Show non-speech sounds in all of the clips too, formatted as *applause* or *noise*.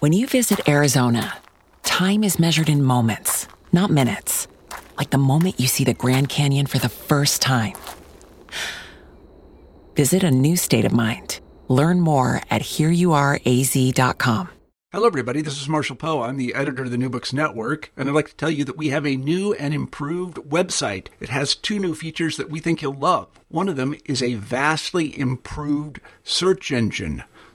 When you visit Arizona, time is measured in moments, not minutes. Like the moment you see the Grand Canyon for the first time. Visit a new state of mind. Learn more at hereyouareaz.com. Hello, everybody. This is Marshall Poe. I'm the editor of the New Books Network, and I'd like to tell you that we have a new and improved website. It has two new features that we think you'll love. One of them is a vastly improved search engine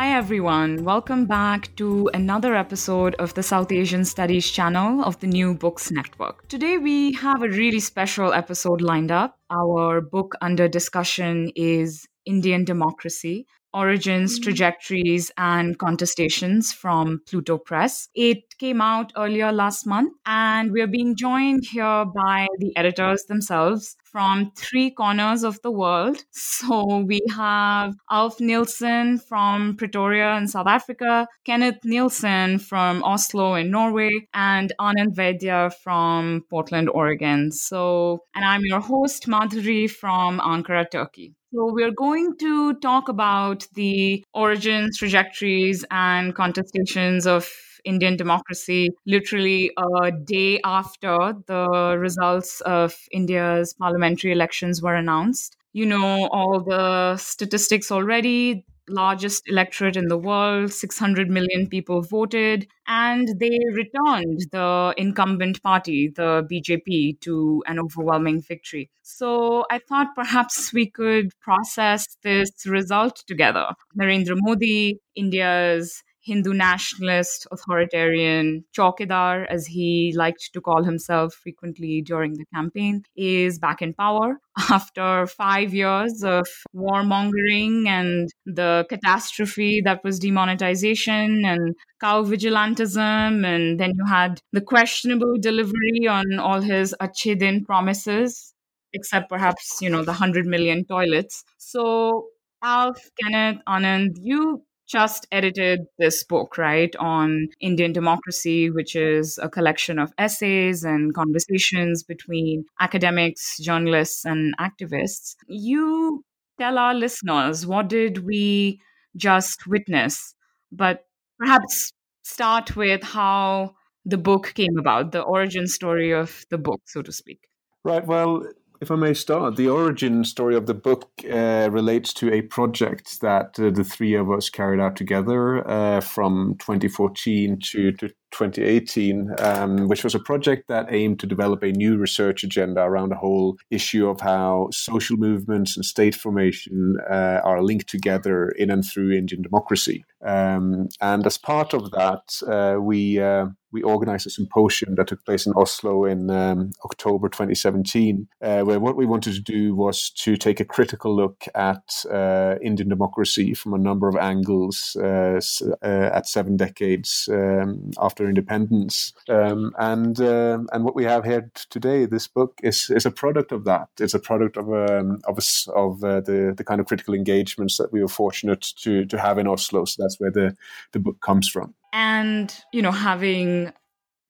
Hi, everyone. Welcome back to another episode of the South Asian Studies channel of the New Books Network. Today, we have a really special episode lined up. Our book under discussion is Indian Democracy Origins, mm-hmm. Trajectories, and Contestations from Pluto Press. It came out earlier last month, and we are being joined here by the editors themselves from three corners of the world. *laughs* So we have Alf Nilsen from Pretoria in South Africa, Kenneth Nielsen from Oslo in Norway, and Anand Vaidya from Portland, Oregon. So, and I'm your host, Madhuri from Ankara, Turkey. So, we're going to talk about the origins, trajectories, and contestations of Indian democracy literally a day after the results of India's parliamentary elections were announced. You know all the statistics already largest electorate in the world, 600 million people voted, and they returned the incumbent party, the BJP, to an overwhelming victory. So I thought perhaps we could process this result together. Narendra Modi, India's Hindu nationalist, authoritarian Chaukidar, as he liked to call himself frequently during the campaign, is back in power *laughs* after five years of warmongering and the catastrophe that was demonetization and cow vigilantism. And then you had the questionable delivery on all his Achhe promises, except perhaps, you know, the 100 million toilets. So Alf, Kenneth, Anand, you just edited this book, right, on Indian democracy, which is a collection of essays and conversations between academics, journalists, and activists. You tell our listeners what did we just witness, but perhaps start with how the book came about, the origin story of the book, so to speak. Right. Well, if I may start, the origin story of the book uh, relates to a project that uh, the three of us carried out together uh, from 2014 to, to 2018, um, which was a project that aimed to develop a new research agenda around the whole issue of how social movements and state formation uh, are linked together in and through Indian democracy. Um, and as part of that, uh, we uh, we organized a symposium that took place in Oslo in um, October 2017, uh, where what we wanted to do was to take a critical look at uh, Indian democracy from a number of angles uh, at seven decades um, after after independence. Um, and uh, and what we have here today, this book is is a product of that. It's a product of um, of, a, of uh, the the kind of critical engagements that we were fortunate to to have in Oslo. So that's where the the book comes from. And you know, having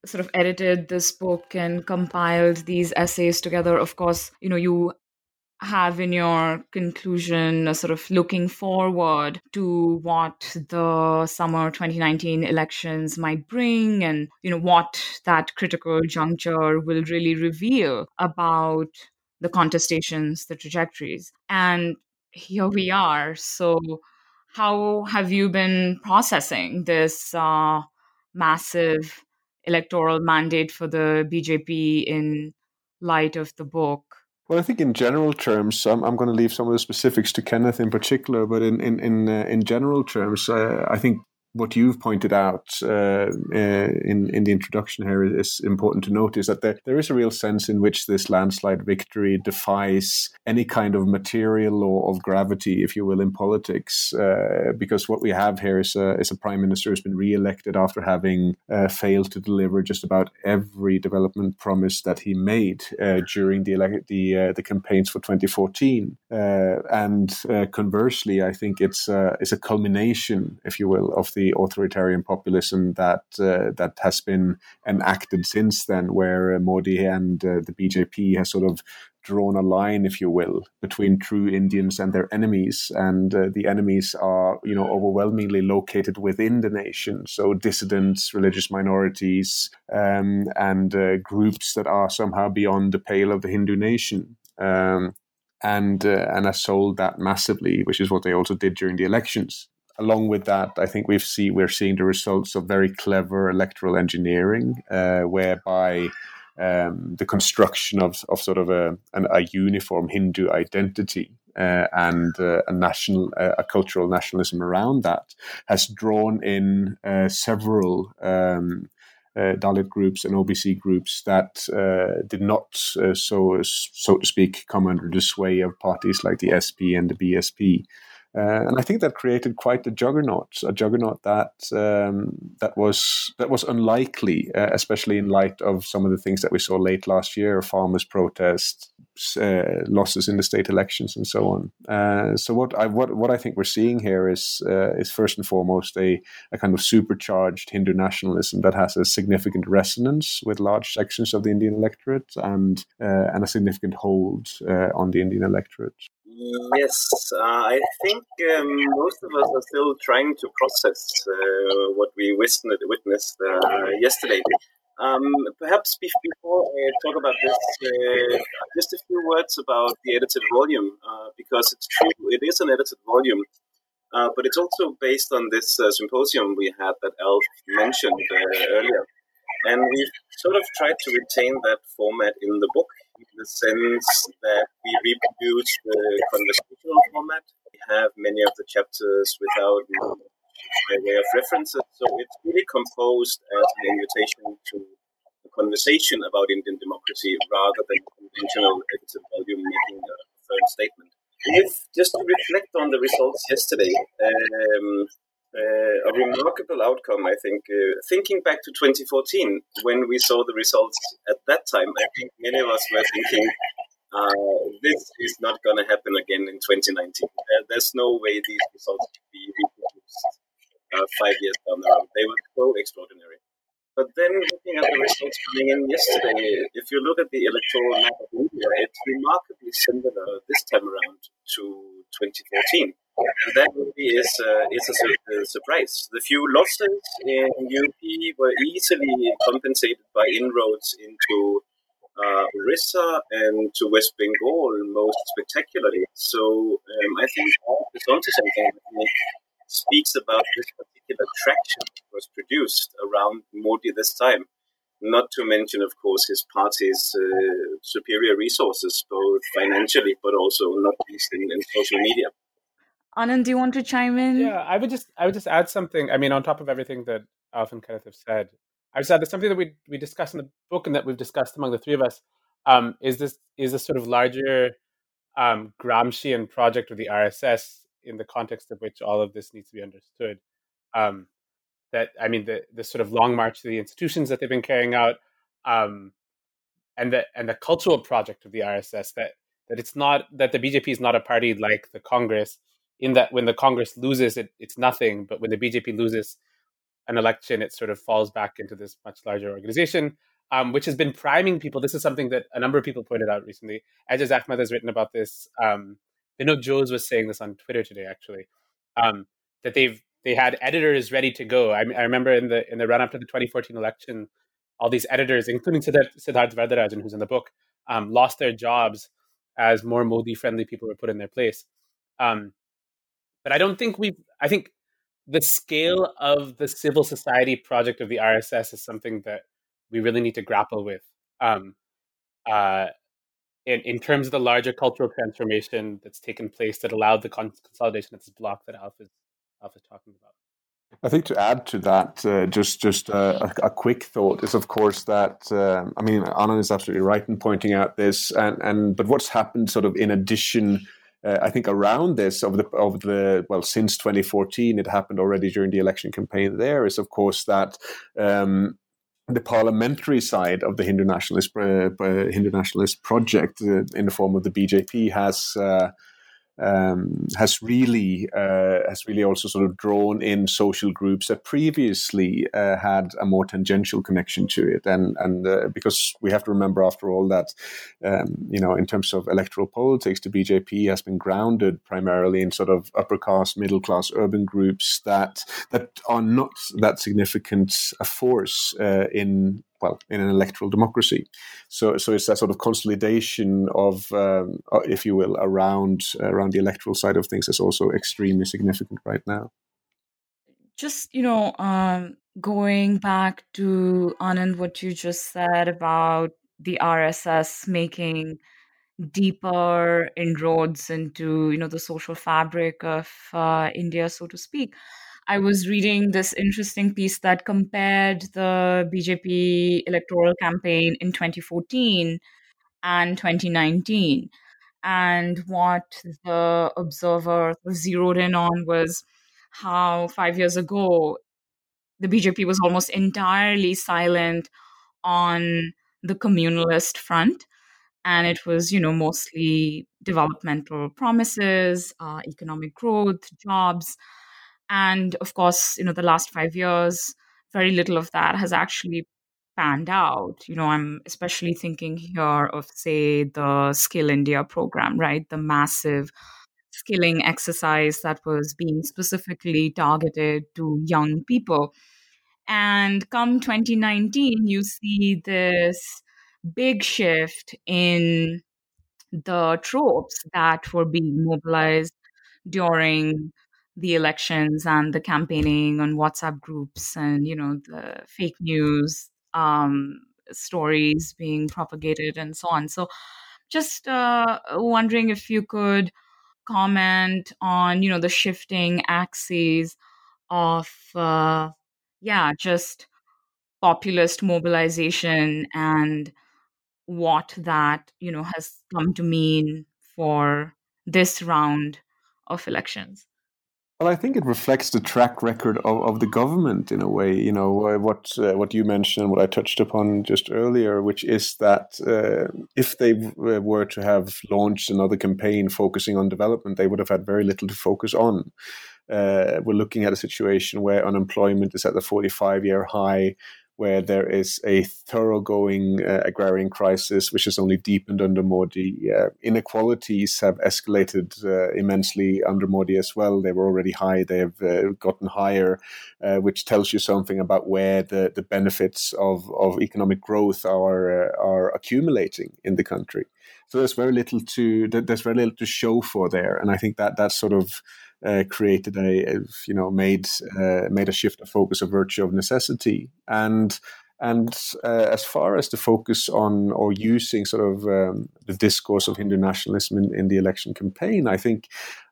sort of edited this book and compiled these essays together of course you know you have in your conclusion a sort of looking forward to what the summer 2019 elections might bring and you know what that critical juncture will really reveal about the contestations the trajectories and here we are so how have you been processing this uh, massive electoral mandate for the bjp in light of the book? Well, I think in general terms, I'm, I'm going to leave some of the specifics to Kenneth in particular. But in in in, uh, in general terms, uh, I think what you've pointed out uh, uh, in in the introduction here is important to note is that there, there is a real sense in which this landslide victory defies any kind of material law of gravity, if you will, in politics, uh, because what we have here is a, is a prime minister who's been re-elected after having uh, failed to deliver just about every development promise that he made uh, during the the uh, the campaigns for 2014, and conversely, I think it's it's a culmination, if you will, of the the authoritarian populism that uh, that has been enacted since then, where uh, Modi and uh, the BJP has sort of drawn a line, if you will, between true Indians and their enemies, and uh, the enemies are, you know, overwhelmingly located within the nation. So dissidents, religious minorities, um, and uh, groups that are somehow beyond the pale of the Hindu nation. Um, and uh, and has sold that massively, which is what they also did during the elections along with that, I think we've see we're seeing the results of very clever electoral engineering, uh, whereby um, the construction of, of sort of a, an, a uniform Hindu identity uh, and uh, a national, uh, a cultural nationalism around that has drawn in uh, several. Um, uh, Dalit groups and OBC groups that uh, did not, so so to speak, come under the sway of parties like the SP and the BSP. Uh, and I think that created quite a juggernaut, a juggernaut that um, that was that was unlikely, uh, especially in light of some of the things that we saw late last year: farmers' protests, uh, losses in the state elections, and so on. Uh, so what I what what I think we're seeing here is uh, is first and foremost a, a kind of supercharged Hindu nationalism that has a significant resonance with large sections of the Indian electorate and uh, and a significant hold on the Indian electorate. Yes, uh, I think um, most of us are still trying to process uh, what we witnessed uh, yesterday. Um, perhaps before I talk about this, uh, just a few words about the edited volume, uh, because it's true, it is an edited volume, uh, but it's also based on this symposium we had that Alf mentioned earlier. And we've sort of tried to retain that format in the book in the sense that we reproduce the conversational format. We have many of the chapters without a way of references, so it's really composed as an invitation to a conversation about Indian democracy rather than a conventional edited volume making a firm statement. If just to reflect on the results yesterday, um, uh, a remarkable outcome, I think. Uh, thinking back to 2014, when we saw the results at that time, I think many of us were thinking, uh, this is not going to happen again in 2019. there's no way these results could be reproduced uh, five years down the road. They were so extraordinary. But then looking at the results coming in yesterday, if you look at the electoral map of India, it's remarkably similar this time around to 2014. And that really is, uh, is a, surprise. The few losses in UP were easily compensated by inroads into uh, Orissa and to West Bengal most spectacularly. So um, I think it's onto something that speaks about this particular traction that was produced around Modi this time. Not to mention, of course, his party's uh, superior resources, both financially but also not least in, in social media. Anand, do you want to chime in? Yeah, I would just I would just add something. I mean, on top of everything that Alf and Kenneth have said, I would add something that we we discussed in the book and that we've discussed among the three of us. Um, is this is this sort of larger um, Gramscian project of the RSS in the context of which all of this needs to be understood? Um, that I mean, the the sort of long march to the institutions that they've been carrying out, um, and the and the cultural project of the RSS that that it's not that the BJP is not a party like the Congress in that when the Congress loses, it, it's nothing. But when the BJP loses an election, it sort of falls back into this much larger organization, um, which has been priming people. This is something that a number of people pointed out recently. Aijaz Ahmad has written about this. Um, Vinod Jose was saying this on Twitter today, actually, um, that they've they had editors ready to go. I, I, remember in the in the run up to the 2014 election, all these editors, including Siddharth, Siddharth Varadarajan, who's in the book, um, lost their jobs as more Modi friendly people were put in their place. Um, but I don't think we've. I think the scale of the civil society project of the RSS is something that we really need to grapple with. Um, uh, in, in terms of the larger cultural transformation that's taken place that allowed the con- consolidation of this block that Alf is, Alf is talking about. I think to add to that, uh, just just uh, a, a, quick thought is, of course, that uh, I mean, Anand is absolutely right in pointing out this, and and but what's happened, sort of in addition, uh, I think around this of the of the well since 2014, it happened already during the election campaign. There is, of course, that. Um, the parliamentary side of the Hindu nationalist uh, Hindu nationalist project, uh, in the form of the BJP, has um, has really uh, has really also sort of drawn in social groups that previously uh, had a more tangential connection to it, and and uh, because we have to remember, after all, that um, you know, in terms of electoral politics, the BJP has been grounded primarily in sort of upper class, middle class, urban groups that that are not that significant a force uh, in well in an electoral democracy. So so it's that sort of consolidation of, um, uh, if you will, around around the electoral side of things is also extremely significant right now. Just you know, um, going back to Anand, what you just said about the RSS making deeper inroads into you know the social fabric of uh, India, so to speak. I was reading this interesting piece that compared the BJP electoral campaign in 2014 and 2019. And what the observer zeroed in on was how five years ago the BJP was almost entirely silent on the communalist front. And it was, you know, mostly developmental promises, uh, economic growth, jobs. And of course, you know, the last five years, very little of that has actually panned out. You know, I'm especially thinking here of, say, the Skill India program, right? The massive skilling exercise that was being specifically targeted to young people. And come 2019, you see this big shift in the tropes that were being mobilized during the elections and the campaigning on WhatsApp groups and you know the fake news um, stories being propagated and so on. So, just uh, wondering if you could comment on you know the shifting axes of uh, yeah just populist mobilization and what that you know has come to mean for this round of elections well, I think it reflects the track record of, of the government in a way. You know uh, what uh, what you mentioned, what I touched upon just earlier, which is that uh, if they uh, were to have launched another campaign focusing on development, they would have had very little to focus on. Uh, we're looking at a situation where unemployment is at the 45 year high where there is a thoroughgoing uh, agrarian crisis, which has only deepened under Modi. Uh, inequalities have escalated uh, immensely under Modi as well. They were already high; they have uh, gotten higher, uh, which tells you something about where the, the benefits of, of economic growth are uh, are accumulating in the country. So there's very little to there's very little to show for there, and I think that that's sort of uh, created a, a, you know made uh, made a shift of focus of virtue of necessity and and uh, as far as the focus on or using sort of um, the discourse of Hindu nationalism in, in, the election campaign, I think,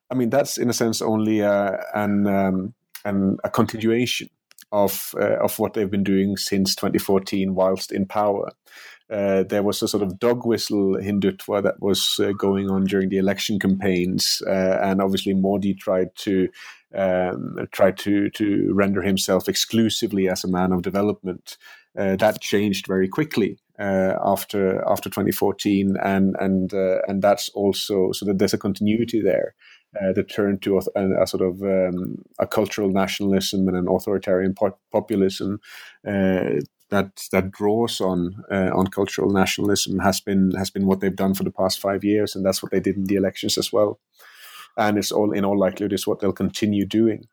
I mean that's in a sense only uh, an, um, an a continuation of uh, of what they've been doing since 2014 whilst in power. Uh, there was a sort of dog whistle Hindutva that was uh, going on during the election campaigns, uh, and obviously Modi tried to um, tried to to render himself exclusively as a man of development. Uh, that changed very quickly uh, after after 2014, and and and that's also so that there's a continuity there. Uh, the turn to a, a sort of um, a cultural nationalism and an authoritarian populism uh, that that draws on uh, on cultural nationalism has been has been what they've done for the past five years, and that's what they did in the elections as well. And it's all in all likelihood is what they'll continue doing.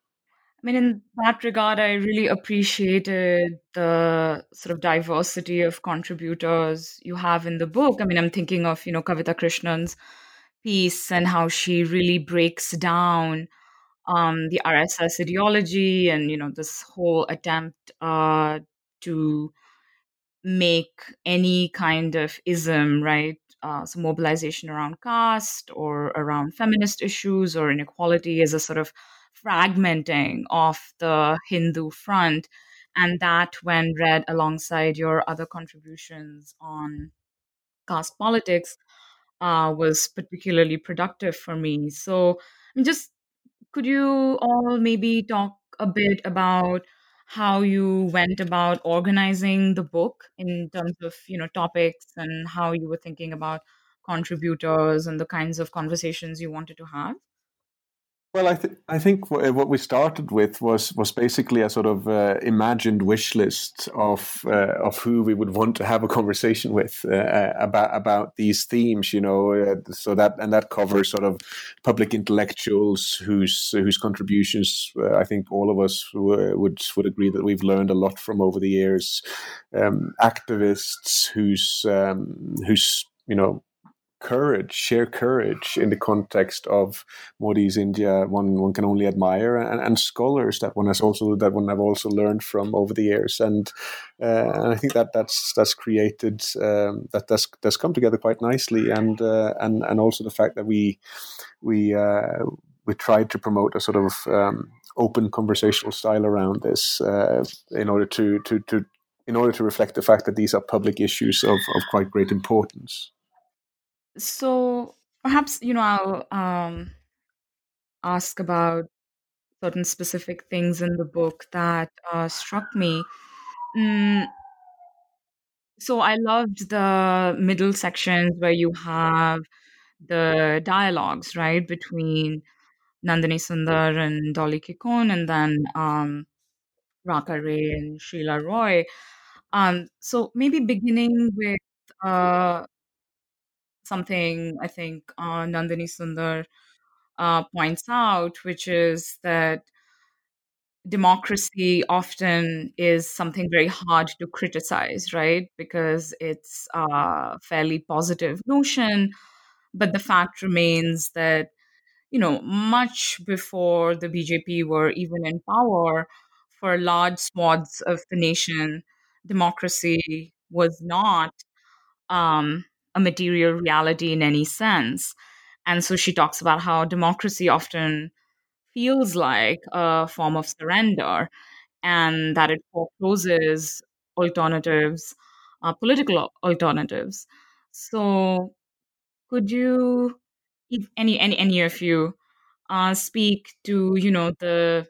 I mean, in that regard, I really appreciated the sort of diversity of contributors you have in the book. I mean, I'm thinking of you know Kavita Krishnan's piece and how she really breaks down um, the RSS ideology and you know this whole attempt uh, to make any kind of ism, right? Uh, so mobilization around caste or around feminist issues or inequality is a sort of fragmenting of the Hindu front. And that, when read alongside your other contributions on caste politics, uh, was particularly productive for me. So, just could you all maybe talk a bit about how you went about organizing the book in terms of you know topics and how you were thinking about contributors and the kinds of conversations you wanted to have well, I, th- I think w- what we started with was was basically a sort of uh, imagined wish list of uh, of who we would want to have a conversation with uh, uh about about these themes. You know, uh, so that and that covers sort of public intellectuals whose whose contributions uh, I think all of us w- would would agree that we've learned a lot from over the years. Um, activists whose um, whose you know courage, sheer courage in the context of Modi's India, one one can only admire, and, and scholars that one has also that one have also learned from over the years, and uh, and I think that that's that's created um, that that's that's come together quite nicely, and uh, and and also the fact that we we uh, we tried to promote a sort of um, open conversational style around this uh, in order to to to in order to reflect the fact that these are public issues of, of quite great importance. So perhaps, you know, I'll um, ask about certain specific things in the book that uh, struck me. Mm, so I loved the middle sections where you have the dialogues, right, between Nandini Sundar and Dolly Kikon, and then um, Raka Ray and Srila Roy. Um, so maybe beginning with uh, something I think uh, Nandini Sundar uh, points out, which is that democracy often is something very hard to criticize, right? Because it's a fairly positive notion. But the fact remains that, you know, much before the BJP were even in power, for large swaths of the nation, democracy was not um, a material reality in any sense. And so she talks about how democracy often feels like a form of surrender and that it forecloses alternatives, uh, political alternatives. So, could you, if any, any, any of you, uh, speak to you know the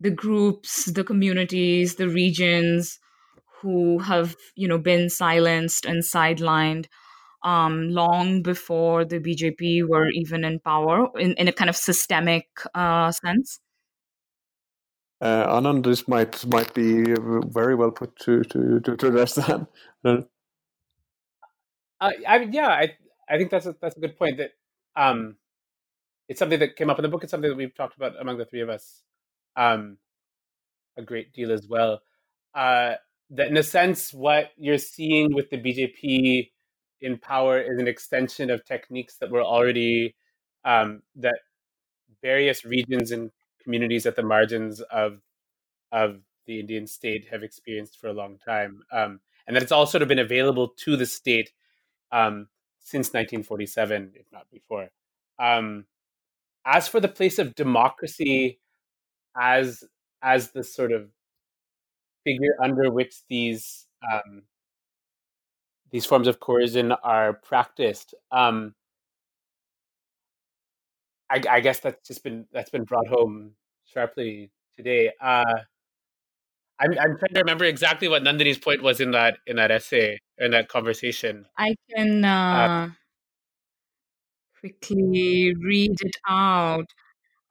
the groups, the communities, the regions who have you know been silenced and sidelined um, long before the BJP were even in power in, in a kind of systemic uh, sense? Uh, Anand, this might might be very well put to to, to, to address *laughs* that. Uh, I mean, yeah, I I think that's a, that's a good point. That um, it's something that came up in the book. It's something that we've talked about among the three of us um, a great deal as well. Uh, that in a sense, what you're seeing with the BJP in power is an extension of techniques that were already um, that various regions and communities at the margins of of the Indian state have experienced for a long time, um, and that it's all sort of been available to the state um, since 1947, if not before. Um, as for the place of democracy, as as the sort of figure under which these um, these forms of coercion are practiced. Um, I, I, guess that's just been that's been brought home sharply today. Uh, I'm, I'm trying to remember exactly what Nandini's point was in that in that essay in that conversation. I can uh, uh, quickly read it out.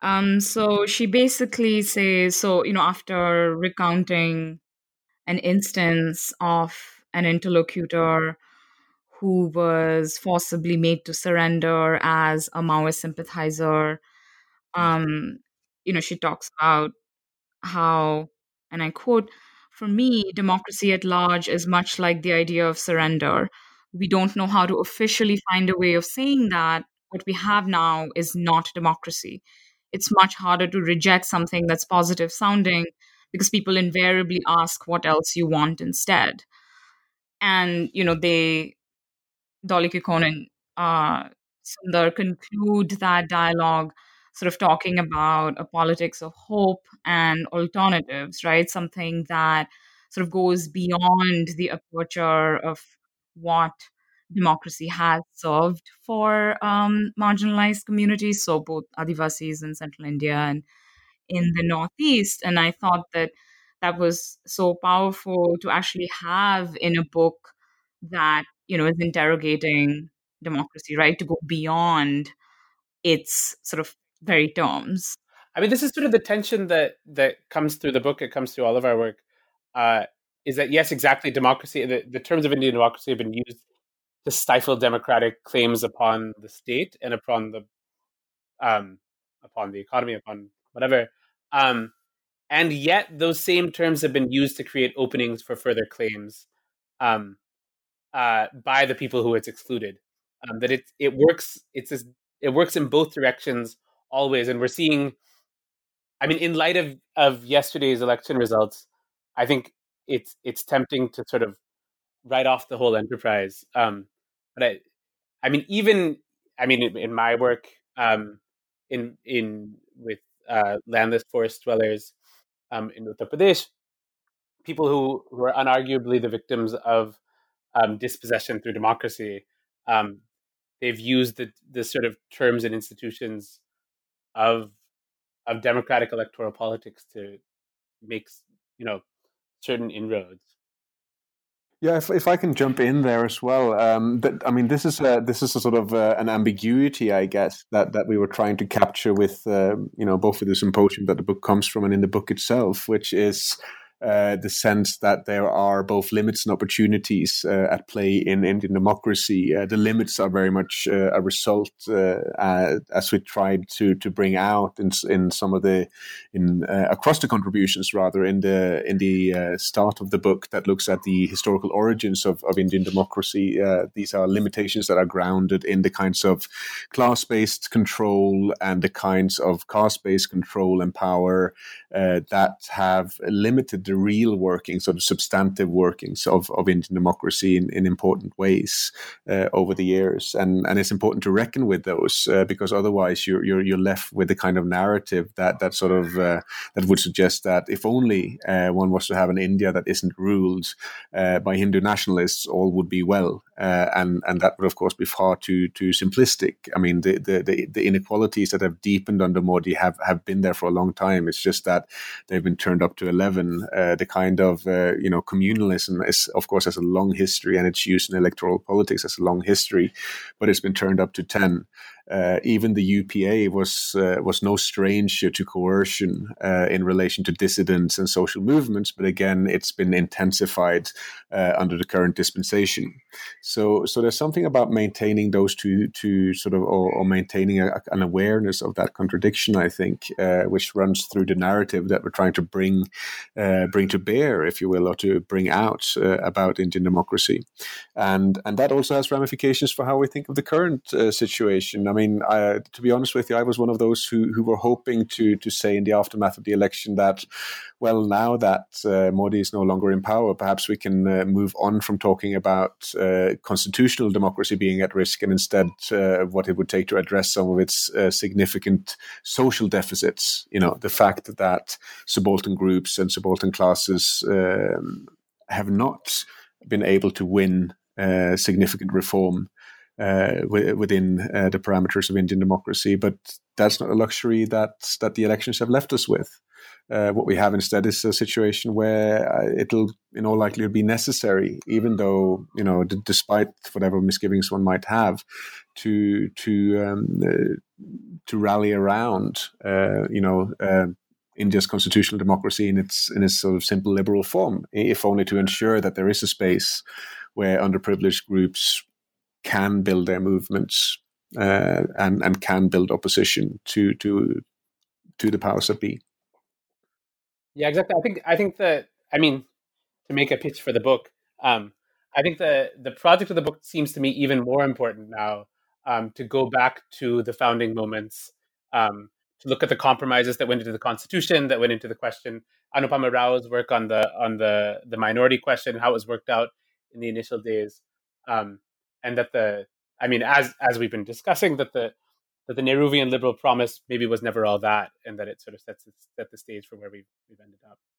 Um, so she basically says, so you know, after recounting an instance of an interlocutor who was forcibly made to surrender as a Maoist sympathizer. Um, you know, she talks about how, and I quote, for me, democracy at large is much like the idea of surrender. We don't know how to officially find a way of saying that. What we have now is not democracy. It's much harder to reject something that's positive sounding because people invariably ask what else you want instead. and you know they Dolly Kikon and uh, Sundar conclude that dialogue sort of talking about a politics of hope and alternatives, right? Something that sort of goes beyond the aperture of what democracy has served for um, marginalized communities, so both Adivasis in central India and in the Northeast. And I thought that that was so powerful to actually have in a book that, you know, is interrogating democracy, right? To go beyond its sort of very terms. I mean, this is sort of the tension that that comes through the book. It comes through all of our work. Uh, is that yes, exactly? Democracy. The, the terms of Indian democracy have been used to stifle democratic claims upon the state and upon the um, upon the economy, upon whatever. Um, and yet, those same terms have been used to create openings for further claims um, uh, by the people who it's excluded. Um, that it it works. It's this, it works in both directions always, and we're seeing. I mean, in light of of yesterday's election results, I think it's it's tempting to sort of write off the whole enterprise. Um, but I, I mean, even I mean, in, in my work, um, in in with uh, landless forest dwellers um, in Uttar Pradesh, people who are unarguably the victims of um, dispossession through democracy, um, they've used the the sort of terms and institutions of of democratic electoral politics to make you know certain inroads. Yeah, if, if I can jump in there as well, um, I mean, this is a, this is a sort of uh, an ambiguity, I guess, that, that we were trying to capture with, uh, you know, both with the symposium that the book comes from and in the book itself, which is uh, the sense that there are both limits and opportunities uh, at play in Indian democracy. Uh, the limits are very much uh, a result, uh, as we tried to to bring out in, in some of the in across the contributions rather in the in the start of the book that looks at the historical origins of, of Indian democracy. these are limitations that are grounded in the kinds of class based control and the kinds of caste based control and power that have limited the real workings or the substantive workings of, of Indian democracy in, in important ways uh, over the years. And, and it's important to reckon with those uh, because otherwise you're, you're, you're left with the kind of narrative that, that sort of uh, that would suggest that if only uh, one was to have an India that isn't ruled uh, by Hindu nationalists, all would be well. Uh, and, and that would, of course, be far too, too simplistic. I mean, the, the, the, the inequalities that have deepened under Modi have, have been there for a long time. It's just that they've been turned up to 11 uh, the kind of uh, you know communalism is of course has a long history and its use in electoral politics has a long history, but it's been turned up to ten uh, even the UPA was uh, was no stranger to coercion uh, in relation to dissidents and social movements. But again, it's been intensified uh, under the current dispensation. So, so there's something about maintaining those two, two sort of, or, or maintaining a, an awareness of that contradiction. I think, uh, which runs through the narrative that we're trying to bring uh, bring to bear, if you will, or to bring out about Indian democracy, and and that also has ramifications for how we think of the current situation. I mean, I, to be honest with you, I was one of those who, who were hoping to to say in the aftermath of the election that, well, now that uh, Modi is no longer in power, perhaps we can uh, move on from talking about uh, constitutional democracy being at risk and instead uh, what it would take to address some of its uh, significant social deficits. You know, the fact that subaltern groups and subaltern classes um, have not been able to win uh, significant reform uh, within uh, the parameters of Indian democracy. But that's not a luxury that that the elections have left us with. Uh, what we have instead is a situation where uh, it'll, in all likelihood, be necessary, even though you know, d- despite whatever misgivings one might have, to to um, uh, to rally around, uh, you know. India's constitutional democracy in its in its sort of simple liberal form, if only to ensure that there is a space where underprivileged groups can build their movements uh, and and can build opposition to to to the powers that be. Yeah, exactly. I think I think that I mean to make a pitch for the book, um, I think the the project of the book seems to me even more important now um, to go back to the founding moments, um, to look at the compromises that went into the constitution, that went into the question. Anupama Rao's work on the on the the minority question, how it was worked out in the initial days, um, and that the I mean, as as we've been discussing, that the that the Nehruvian liberal promise maybe was never all that, and that it sort of sets set the stage for where we've, we've ended up.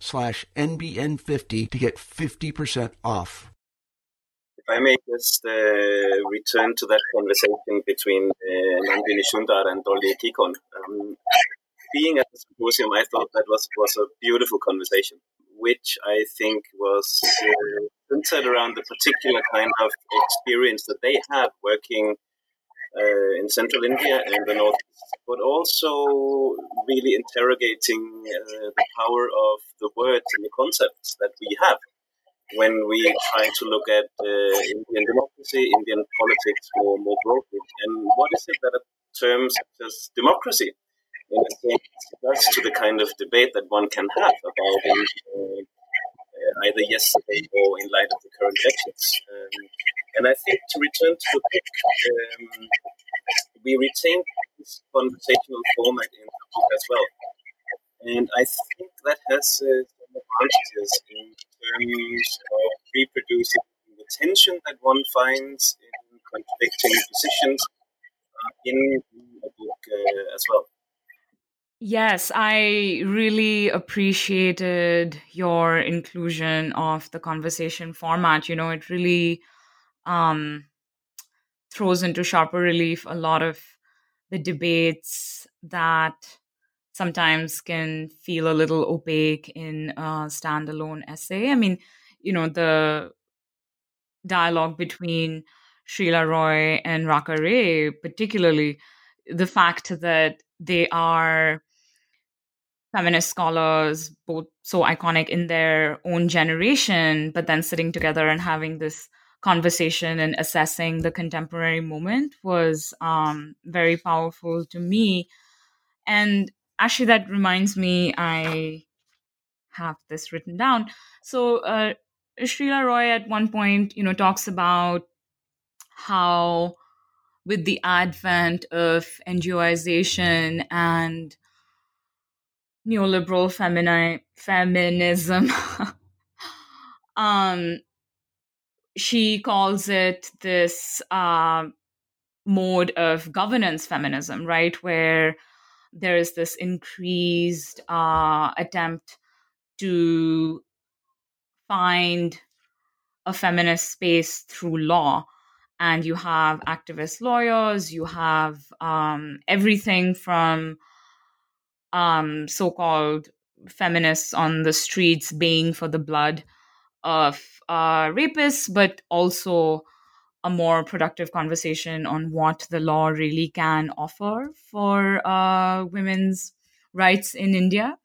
slash NBN50 to get 50% off. If I may just uh, return to that conversation between uh, Nandini Sundar and Dolly Kikon. Um, being at the symposium, I thought that was, was a beautiful conversation, which I think was uh, centered around the particular kind of experience that they have working uh, in central India and the north, but also really interrogating uh, the power of the words and the concepts that we have when we try to look at uh, Indian democracy, Indian politics more, more broadly. And what is it that a term such as democracy, in a sense, does to the kind of debate that one can have about uh, either yesterday or in light of the current elections. Um, and I think to return to the book, um, we retain this conversational format in the book as well. And I think that has uh, some advantages in terms of reproducing the tension that one finds in contradicting positions uh, in a book uh, as well. Yes, I really appreciated your inclusion of the conversation format. You know, it really um, throws into sharper relief a lot of the debates that sometimes can feel a little opaque in a standalone essay. I mean, you know, the dialogue between Srila Roy and Raka Ray, particularly the fact that they are feminist scholars, both so iconic in their own generation, but then sitting together and having this conversation and assessing the contemporary moment was um, very powerful to me. And actually, that reminds me, I have this written down. So, uh, Srila Roy at one point, you know, talks about how with the advent of NGOization and neoliberal femini- feminism. *laughs* um, she calls it this uh, mode of governance feminism, right? Where there is this increased uh, attempt to find a feminist space through law. And you have activist lawyers, you have um, everything from um, so called feminists on the streets baying for the blood of uh, rapists, but also a more productive conversation on what the law really can offer for uh, women's rights in India.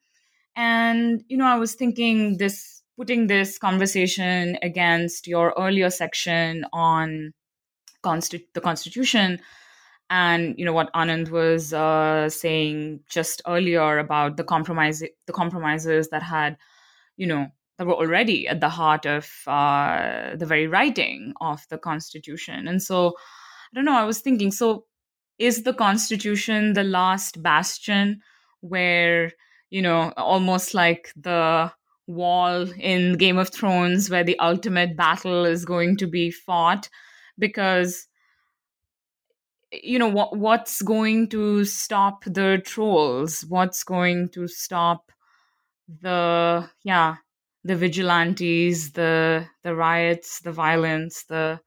And, you know, I was thinking this, putting this conversation against your earlier section on consti- the Constitution and you know what Anand was uh, saying just earlier about the compromise, the compromises that had, you know, were already at the heart of uh, the very writing of the Constitution. And so, I don't know. I was thinking, so is the Constitution the last bastion where you know, almost like the wall in Game of Thrones, where the ultimate battle is going to be fought, because you know what what's going to stop the trolls what's going to stop the yeah the vigilantes the the riots the violence the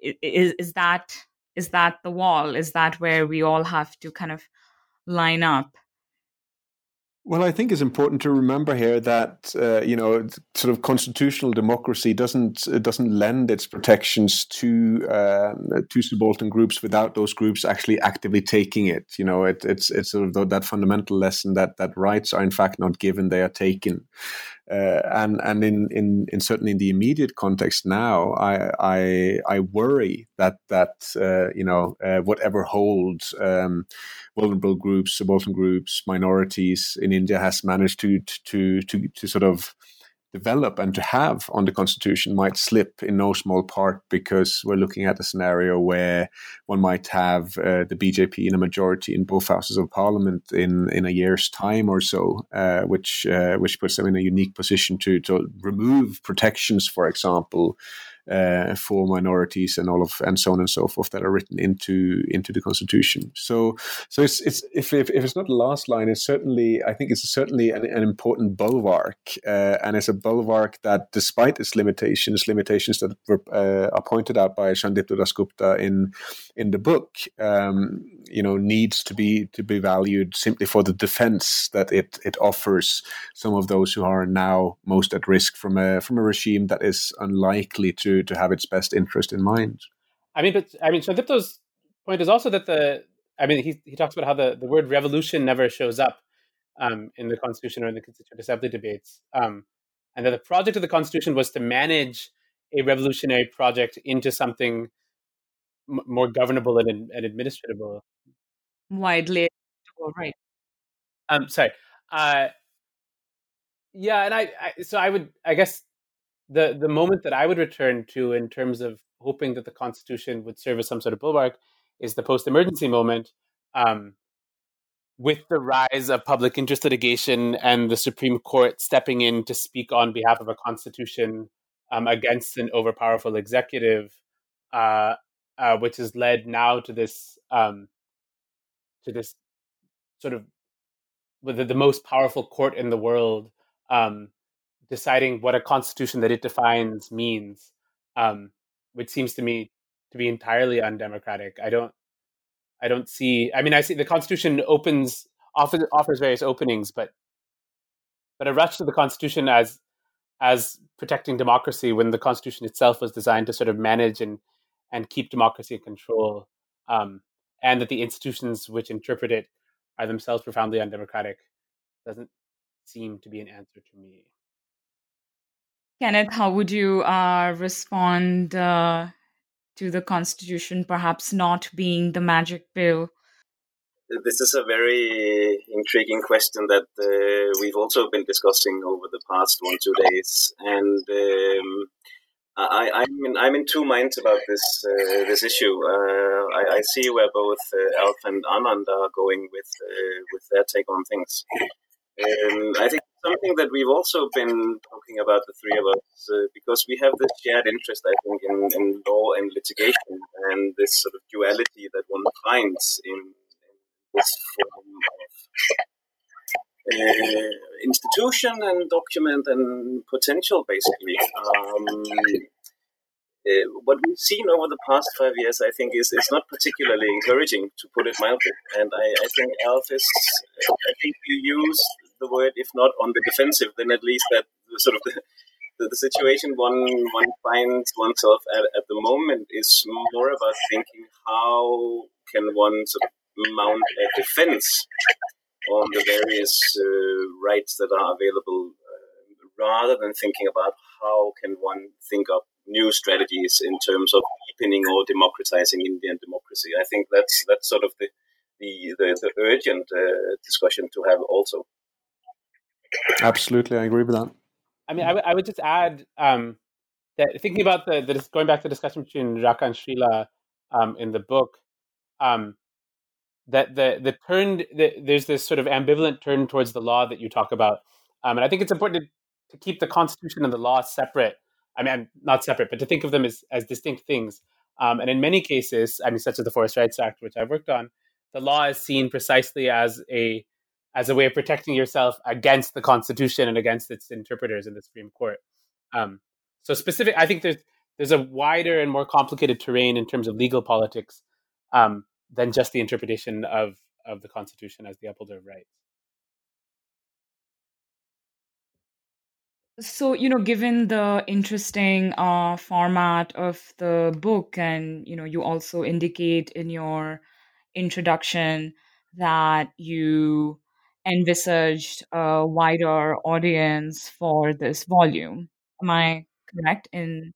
is is that is that the wall? Is that where we all have to kind of line up? Well, I think it's important to remember here that uh, you know sort of constitutional democracy doesn't doesn't lend its protections to uh, to subaltern groups without those groups actually actively taking it. You know, it, it's it's sort of that fundamental lesson that that rights are in fact not given; they are taken. Uh, and and in, in in certainly in the immediate context now, I I, I worry that that uh, you know uh, whatever holds um, vulnerable groups, subaltern groups, minorities in India has managed to to to to sort of develop and to have on the constitution might slip in no small part because we're looking at a scenario where one might have uh, the BJP in a majority in both houses of parliament in in a year's time or so, uh, which uh, which puts them in a unique position to to remove protections, for example, uh, for minorities and all of and so on and so forth that are written into into the constitution. So so it's it's if if, if it's not the last line, it's certainly I think it's certainly an, an important bulwark, uh, and it's a bulwark that, despite its limitations, limitations that were uh, are pointed out by Sandipto Dasgupta in in the book, um, you know, needs to be to be valued simply for the defense that it it offers some of those who are now most at risk from a from a regime that is unlikely to to have its best interest in mind. I mean, but I mean, Sandipto's point is also that the I mean, he he talks about how the, the word revolution never shows up um, in the Constitution or in the Constituent Assembly debates, um, and that the project of the Constitution was to manage a revolutionary project into something m- more governable and, and administratable. Widely, right? Um, sorry. Uh, yeah, and I, I, so I would, I guess, the the moment that I would return to in terms of hoping that the Constitution would serve as some sort of bulwark is the post emergency moment. Um, with the rise of public interest litigation and the Supreme Court stepping in to speak on behalf of a constitution um, against an overpowerful executive, uh, uh, which has led now to this um, to this sort of the, the most powerful court in the world um, deciding what a constitution that it defines means, um, which seems to me to be entirely undemocratic. I don't, I don't see. I mean, I see the Constitution opens offers offers various openings, but but a rush to the Constitution as as protecting democracy when the Constitution itself was designed to sort of manage and and keep democracy in control, um, and that the institutions which interpret it are themselves profoundly undemocratic doesn't seem to be an answer to me. Kenneth, how would you uh, respond uh, to the Constitution perhaps not being the magic pill? This is a very intriguing question that uh, we've also been discussing over the past one two days, and um, I, am in I'm in two minds about this uh, this issue. Uh, I, I, see where both uh, Alf and Anand are going with with their take on things. Um, I think something that we've also been talking about, the three of us, uh, because we have this shared interest, I think, in, in law and litigation and this sort of duality that one finds in, in this form of uh, institution and document and potential, basically. Um, uh, what we've seen over the past five years, I think, is, is not particularly encouraging, to put it mildly. And I, I think is, I think you use the word, if not on the defensive, then at least that sort of the, the, situation one one finds oneself at, at the moment is more about thinking how can one sort of mount a defense on the various uh, rights that are available, uh, rather than thinking about how can one think up new strategies in terms of deepening or democratizing Indian democracy. I think that's that's sort of the the, the, the urgent uh, discussion to have also. Absolutely, I agree with that. I mean, I, w- I would just add um, that thinking about the, the going back to the discussion between Raka and Srila um, in the book, um, that the the turn the, there's this sort of ambivalent turn towards the law that you talk about, um, and I think it's important to, to keep the Constitution and the law separate. I mean, not separate, but to think of them as as distinct things. Um, and in many cases, I mean, such as the Forest Rights Act, which I've worked on, the law is seen precisely as a as a way of protecting yourself against the Constitution and against its interpreters in the Supreme Court. Um, so specific, I think there's there's a wider and more complicated terrain in terms of legal politics um, than just the interpretation of of the Constitution as the upholder of rights. So, you know, given the interesting uh, format of the book, and, you know, you also indicate in your introduction that you envisaged a wider audience for this volume. Am I correct in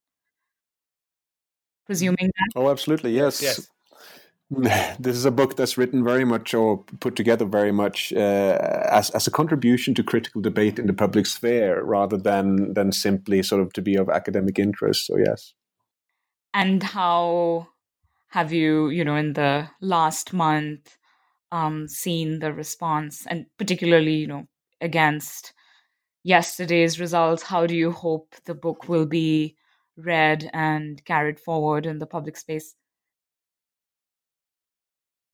presuming that? Oh, absolutely. Yes. Yes. *laughs* this is a book that's written very much or put together very much uh, as, as a contribution to critical debate in the public sphere rather than than simply sort of to be of academic interest so yes And how have you, you know, in the last month, um, seen the response, and particularly, you know, against yesterday's results? How do you hope the book will be read and carried forward in the public space?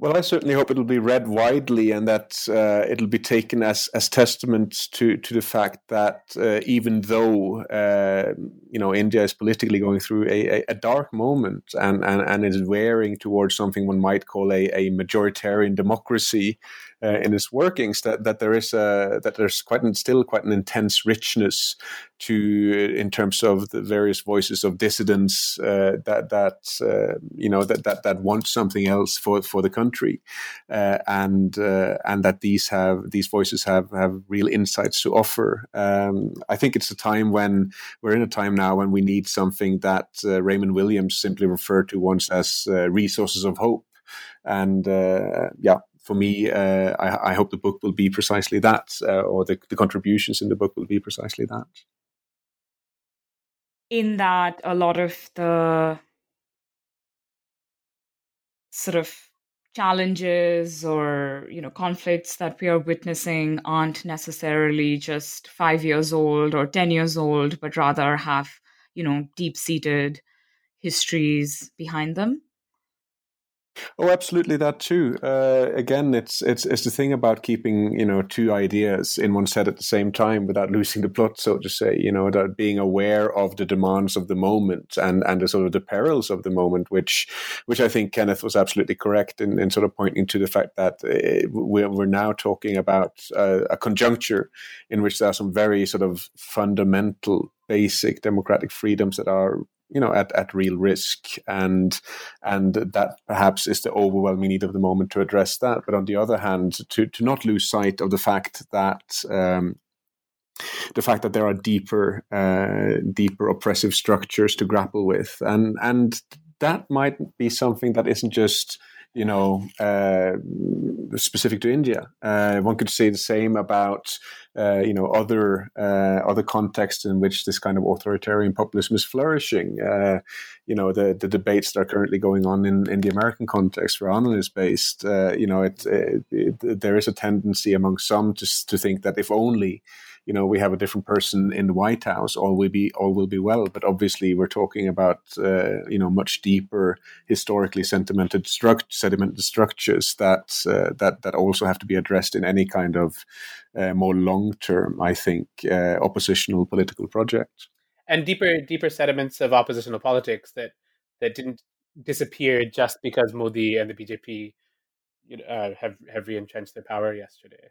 Well, I certainly hope it'll be read widely and that uh, it'll be taken as as testament to to the fact that uh, even though uh, you know India is politically going through a, a, dark moment and, and and is wearing towards something one might call a, a majoritarian democracy uh, in its workings, that that there is a that there's quite an, still quite an intense richness to in terms of the various voices of dissidents uh, that that uh, you know that that that want something else for for the country, uh, and uh, and that these have these voices have have real insights to offer. Um, I think it's a time when we're in a time now when we need something that uh, Raymond Williams simply referred to once as uh, resources of hope, and yeah, for me, uh, I, I, hope the book will be precisely that, uh, or the, the, contributions in the book will be precisely that. In that a lot of the sort of challenges or you know conflicts that we are witnessing aren't necessarily just 5 years old or 10 years old but rather have you know deep seated histories behind them Oh, absolutely, that too. Uh, again, it's it's it's the thing about keeping you know two ideas in one set at the same time without losing the plot, so to say. You know, that being aware of the demands of the moment and and the sort of the perils of the moment, which which I think Kenneth was absolutely correct in, in sort of pointing to the fact that uh, we're we're now talking about uh, a conjuncture in which there are some very sort of fundamental basic democratic freedoms that are you know at, at real risk. And and that perhaps is the overwhelming need of the moment to address that. But on the other hand to to not lose sight of the fact that um, the fact that there are deeper uh, deeper oppressive structures to grapple with. And and that might be something that isn't just you know, uh, specific to India. Uh, one could say the same about, uh, you know, other uh, other contexts in which this kind of authoritarian populism is flourishing. Uh, you know, the the debates that are currently going on in, in the American context, where Anand is based. Uh, you know, it, it, it, there is a tendency among some to to think that if only you know we have a different person in the White House, all will be all will be well. But obviously, we're talking about uh, you know much deeper historically sedimented, struct- sedimented structures that uh, that that also have to be addressed in any kind of uh, more long term, I think, uh, oppositional political project. And deeper deeper sediments of oppositional politics that that didn't disappear just because Modi and the BJP uh, have have re-entrenched their power yesterday.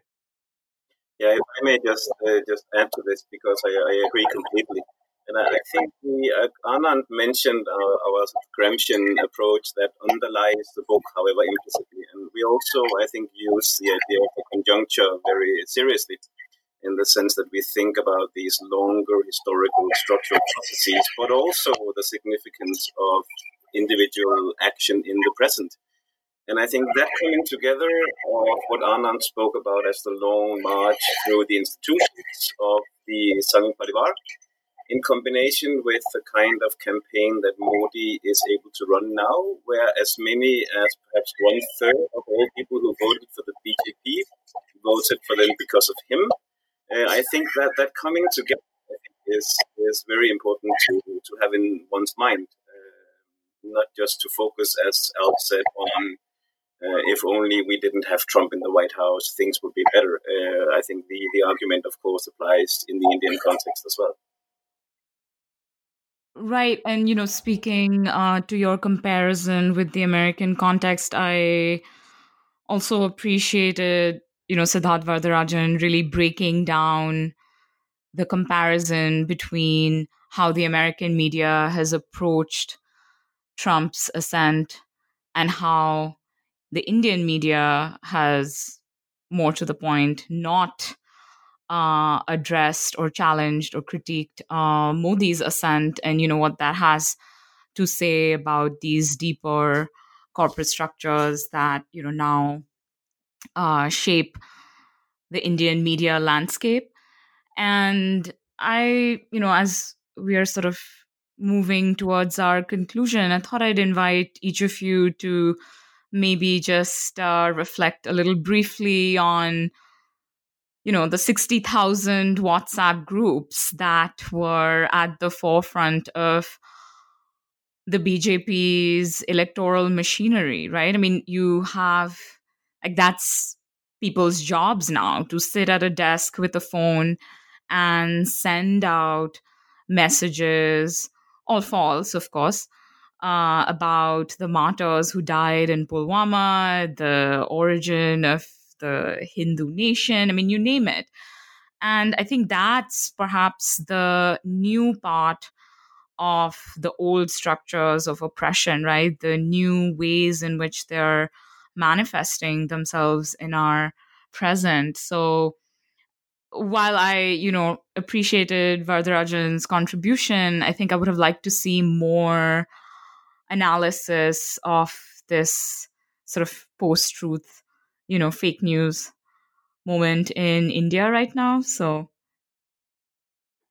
Yeah, if I may just uh, just add to this because I, I agree completely, and I, I think the uh, Anand mentioned our, our Gramscian approach that underlies the book, however implicitly, and we also I think use the idea of the conjuncture very seriously, in the sense that we think about these longer historical structural processes, but also the significance of individual action in the present. And I think that coming together of what Anand spoke about as the long march through the institutions of the Sangh Parivar, in combination with the kind of campaign that Modi is able to run now, where as many as perhaps one third of all people who voted for the BJP voted for them because of him. Uh, I think that that coming together is is very important to, to have in one's mind, uh, not just to focus, as Alf said, on uh, if only we didn't have Trump in the White House, things would be better. Uh, I think the, the argument, of course, applies in the Indian context as well. Right. And, you know, speaking uh, to your comparison with the American context, I also appreciated, you know, Siddharth Varadarajan really breaking down the comparison between how the American media has approached Trump's ascent and how the Indian media has, more to the point, not uh, addressed or challenged or critiqued uh, Modi's ascent and you know what that has to say about these deeper corporate structures that you know now uh, shape the Indian media landscape. And I, you know, as we are sort of moving towards our conclusion, I thought I'd invite each of you to maybe just uh, reflect a little briefly on you know the 60,000 WhatsApp groups that were at the forefront of the BJP's electoral machinery, right? I mean, you have like that's people's jobs now to sit at a desk with a phone and send out messages, all false, of course, uh, about the martyrs who died in Pulwama, the origin of the Hindu nation. I mean, you name it. And I think that's perhaps the new part of the old structures of oppression, right? The new ways in which they're manifesting themselves in our present. So while I, you know, appreciated Varadarajan's contribution, I think I would have liked to see more analysis of this sort of post truth you know fake news moment in India right now. So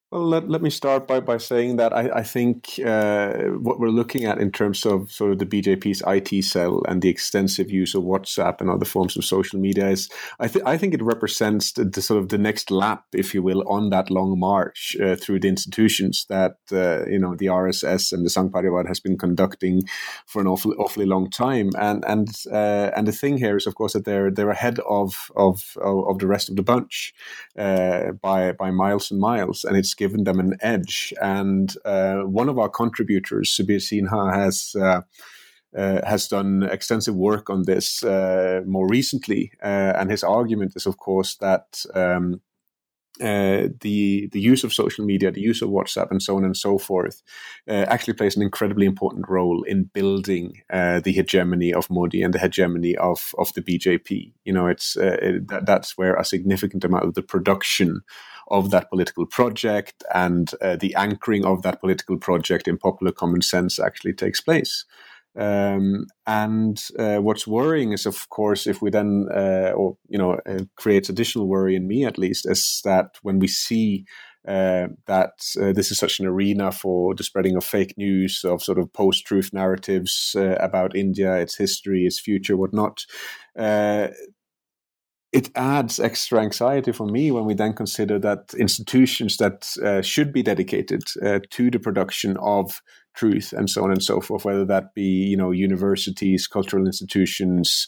well, let, let me start by, by saying that I, I think uh, what we're looking at in terms of sort of the BJP's IT cell and the extensive use of WhatsApp and other forms of social media is, I, th- I think it represents the, the, sort of the next lap, if you will, on that long march uh, through the institutions that, uh, you know, the RSS and the Sangh Parivar has been conducting for an awfully, awfully long time. And and uh, and the thing here is, of course, that they're they're ahead of of of the rest of the bunch uh, by by miles and miles, and it's given them an edge. And uh, one of our contributors, Subir Sinha, has. Uh, uh, has done extensive work on this uh, more recently, uh, and his argument is, of course, that um, uh, the the use of social media, the use of WhatsApp, and so on and so forth, uh, actually plays an incredibly important role in building the hegemony of Modi and the hegemony of of the BJP. You know, it's it, that, that's where a significant amount of the production of that political project and uh, the anchoring of that political project in popular common sense actually takes place. Um, and uh, what's worrying is, of course, if we then, uh, or you know, uh, creates additional worry in me at least, is that when we see uh, that uh, this is such an arena for the spreading of fake news, of sort of post-truth narratives uh, about India, its history, its future, whatnot it adds extra anxiety for me when we then consider that institutions that uh, should be dedicated uh, to the production of truth and so on and so forth whether that be you know universities cultural institutions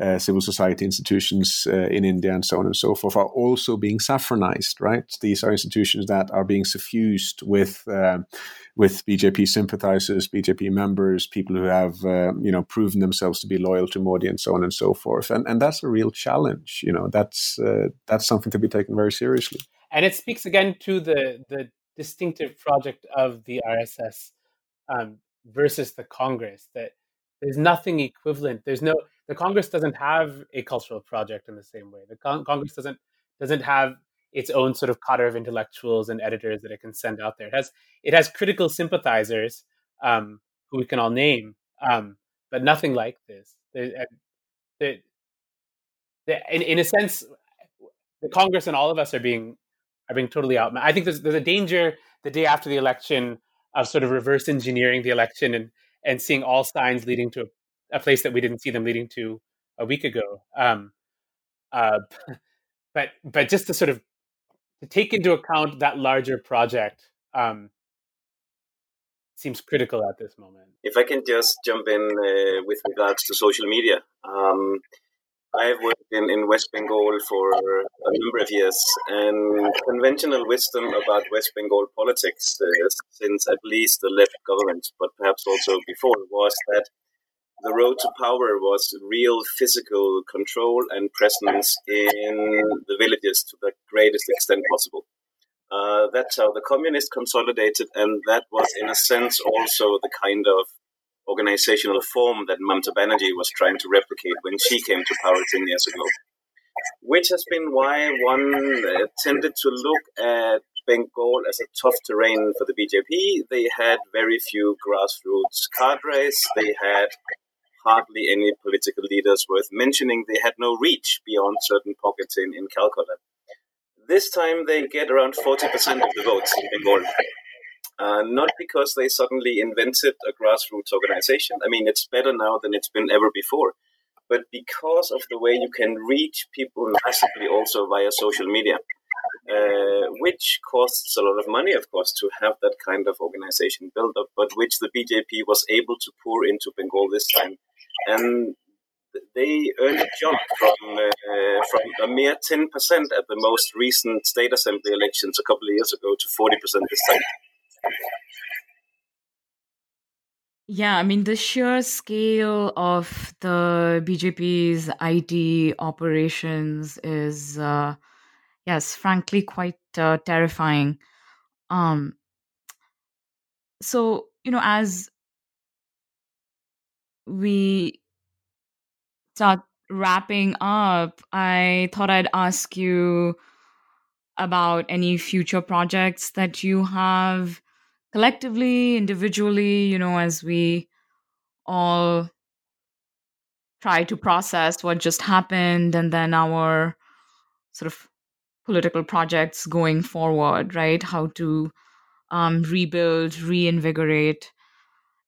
uh, civil society institutions uh, in india and so on and so forth are also being saffronized right? These are institutions that are being suffused with uh, with bjp sympathizers bjp members people who have uh, you know proven themselves to be loyal to modi and so on and so forth and and that's a real challenge you know that's uh, that's something to be taken very seriously and it speaks again to the the distinctive project of the rss um, versus the Congress. That there's nothing equivalent. There's no the Congress doesn't have a cultural project in the same way. The Con- Congress doesn't doesn't have its own sort of cadre of intellectuals and editors that it can send out there. It has it has critical sympathizers um, who we can all name, um, but nothing like this. The, the, the, in, in a sense, the Congress and all of us are being are being totally out. I think there's there's a danger the day after the election of sort of reverse engineering the election and and seeing all signs leading to a, a place that we didn't see them leading to a week ago. Um, uh, *laughs* but but just to sort of to take into account that larger project um, seems critical at this moment. If I can just jump in uh, with regards to social media, um, I've worked in, in West Bengal for a number of years, and conventional wisdom about West Bengal politics uh, since at least the left government, but perhaps also before, was that the road to power was real physical control and presence in the villages to the greatest extent possible. Uh, that's how the communists consolidated, and that was, in a sense, also the kind of organizational form that Mamta Banerjee was trying to replicate when she came to power 10 years ago. Which has been why one uh, tended to look at Bengal as a tough terrain for the BJP. They had very few grassroots cadres. They had hardly any political leaders worth mentioning. They had no reach beyond certain pockets in, in Calcutta. This time they get around 40% of the votes in Bengal. Uh, not because they suddenly invented a grassroots organization. I mean, it's better now than it's been ever before. But because of the way you can reach people massively also via social media, uh, which costs a lot of money, of course, to have that kind of organization built up, but which the BJP was able to pour into Bengal this time. And they earned a jump from uh, from a mere ten percent at the most recent state assembly elections a couple of years ago to forty percent this time. Yeah, I mean, the sheer scale of the BJP's IT operations is, uh, yes, frankly, quite uh, terrifying. Um, so, you know, as we start wrapping up, I thought I'd ask you about any future projects that you have collectively, individually, you know, as we all try to process what just happened and then our sort of political projects going forward, right? How to um, rebuild, reinvigorate,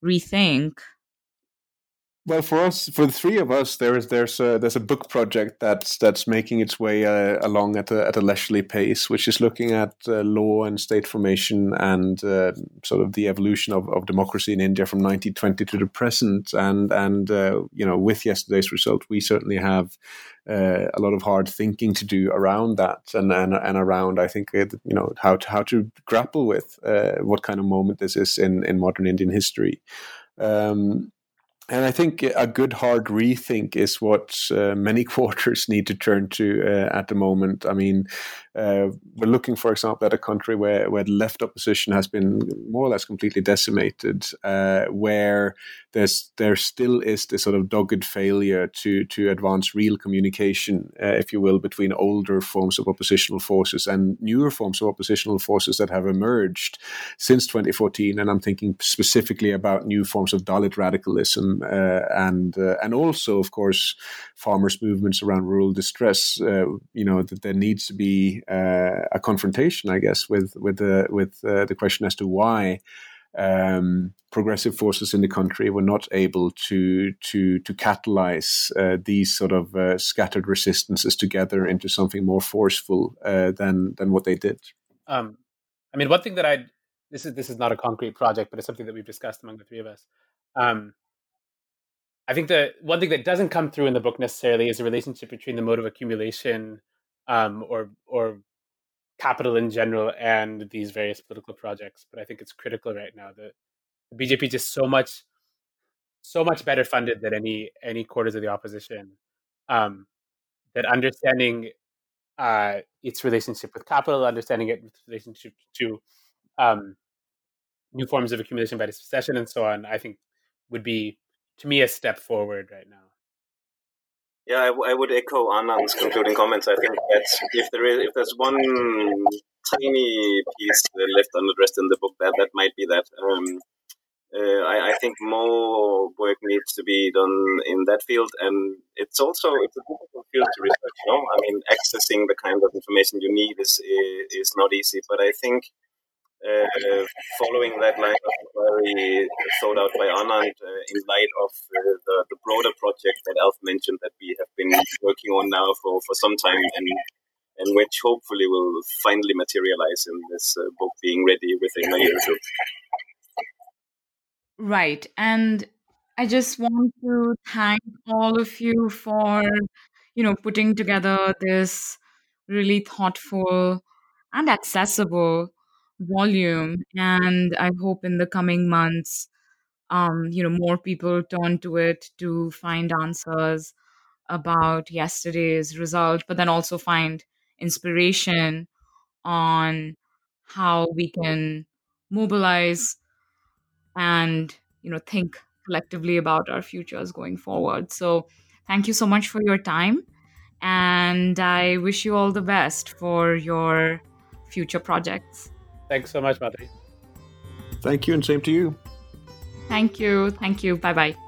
rethink well, for us, for the three of us, there is there's a there's a book project that's that's making its way uh, along at a at a leisurely pace, which is looking at uh, law and state formation and uh, sort of the evolution of, of democracy in India from 1920 to the present. And and uh, you know, with yesterday's result, we certainly have uh, a lot of hard thinking to do around that and and, and around I think you know how to how to grapple with uh, what kind of moment this is in in modern Indian history. Um, and I think a good hard rethink is what uh, many *laughs* quarters need to turn to uh, at the moment. I mean, uh, we're looking, for example, at a country where, where the left opposition has been more or less completely decimated, uh, where there's there still is this sort of dogged failure to to advance real communication, uh, if you will, between older forms of oppositional forces and newer forms of oppositional forces that have emerged since 2014. And I'm thinking specifically about new forms of Dalit radicalism uh, and uh, and also, of course, farmers' movements around rural distress. Uh, you know that there needs to be a confrontation, I guess, with with the with uh, the question as to why um, progressive forces in the country were not able to to to catalyze uh, these sort of uh, scattered resistances together into something more forceful uh, than than what they did. Um, I mean, one thing that I this is this is not a concrete project, but it's something that we've discussed among the three of us. Um, I think the one thing that doesn't come through in the book necessarily is the relationship between the mode of accumulation um, or or capital in general and these various political projects. But I think it's critical right now that the BJP just so much so much better funded than any any quarters of the opposition. Um, that understanding uh, its relationship with capital, understanding it with relationship to um, new forms of accumulation by dispossession and so on, I think would be to me a step forward right now. Yeah, I, w- I would echo Anand's concluding comments. I think that if there is, if there's one tiny piece left unaddressed in the book, that that might be that. Um, uh, I, I, think more work needs to be done in that field, and it's also it's a difficult field to research. You know, I mean, accessing the kind of information you need is is not easy. But I think uh, following that line of inquiry thought out by Anand uh, in light of uh, the, the broader project that Alf mentioned that we have been working on now for, for some time and and which hopefully will finally materialize in this uh, book being ready within a year or two. Right. And I just want to thank all of you for you know, putting together this really thoughtful and accessible volume. And I hope in the coming months, um, you know, more people turn to it to find answers about yesterday's result, but then also find inspiration on how we can mobilize and you know think collectively about our futures going forward so thank you so much for your time and i wish you all the best for your future projects thanks so much Madhuri. thank you and same to you. Thank you. Thank you. Bye bye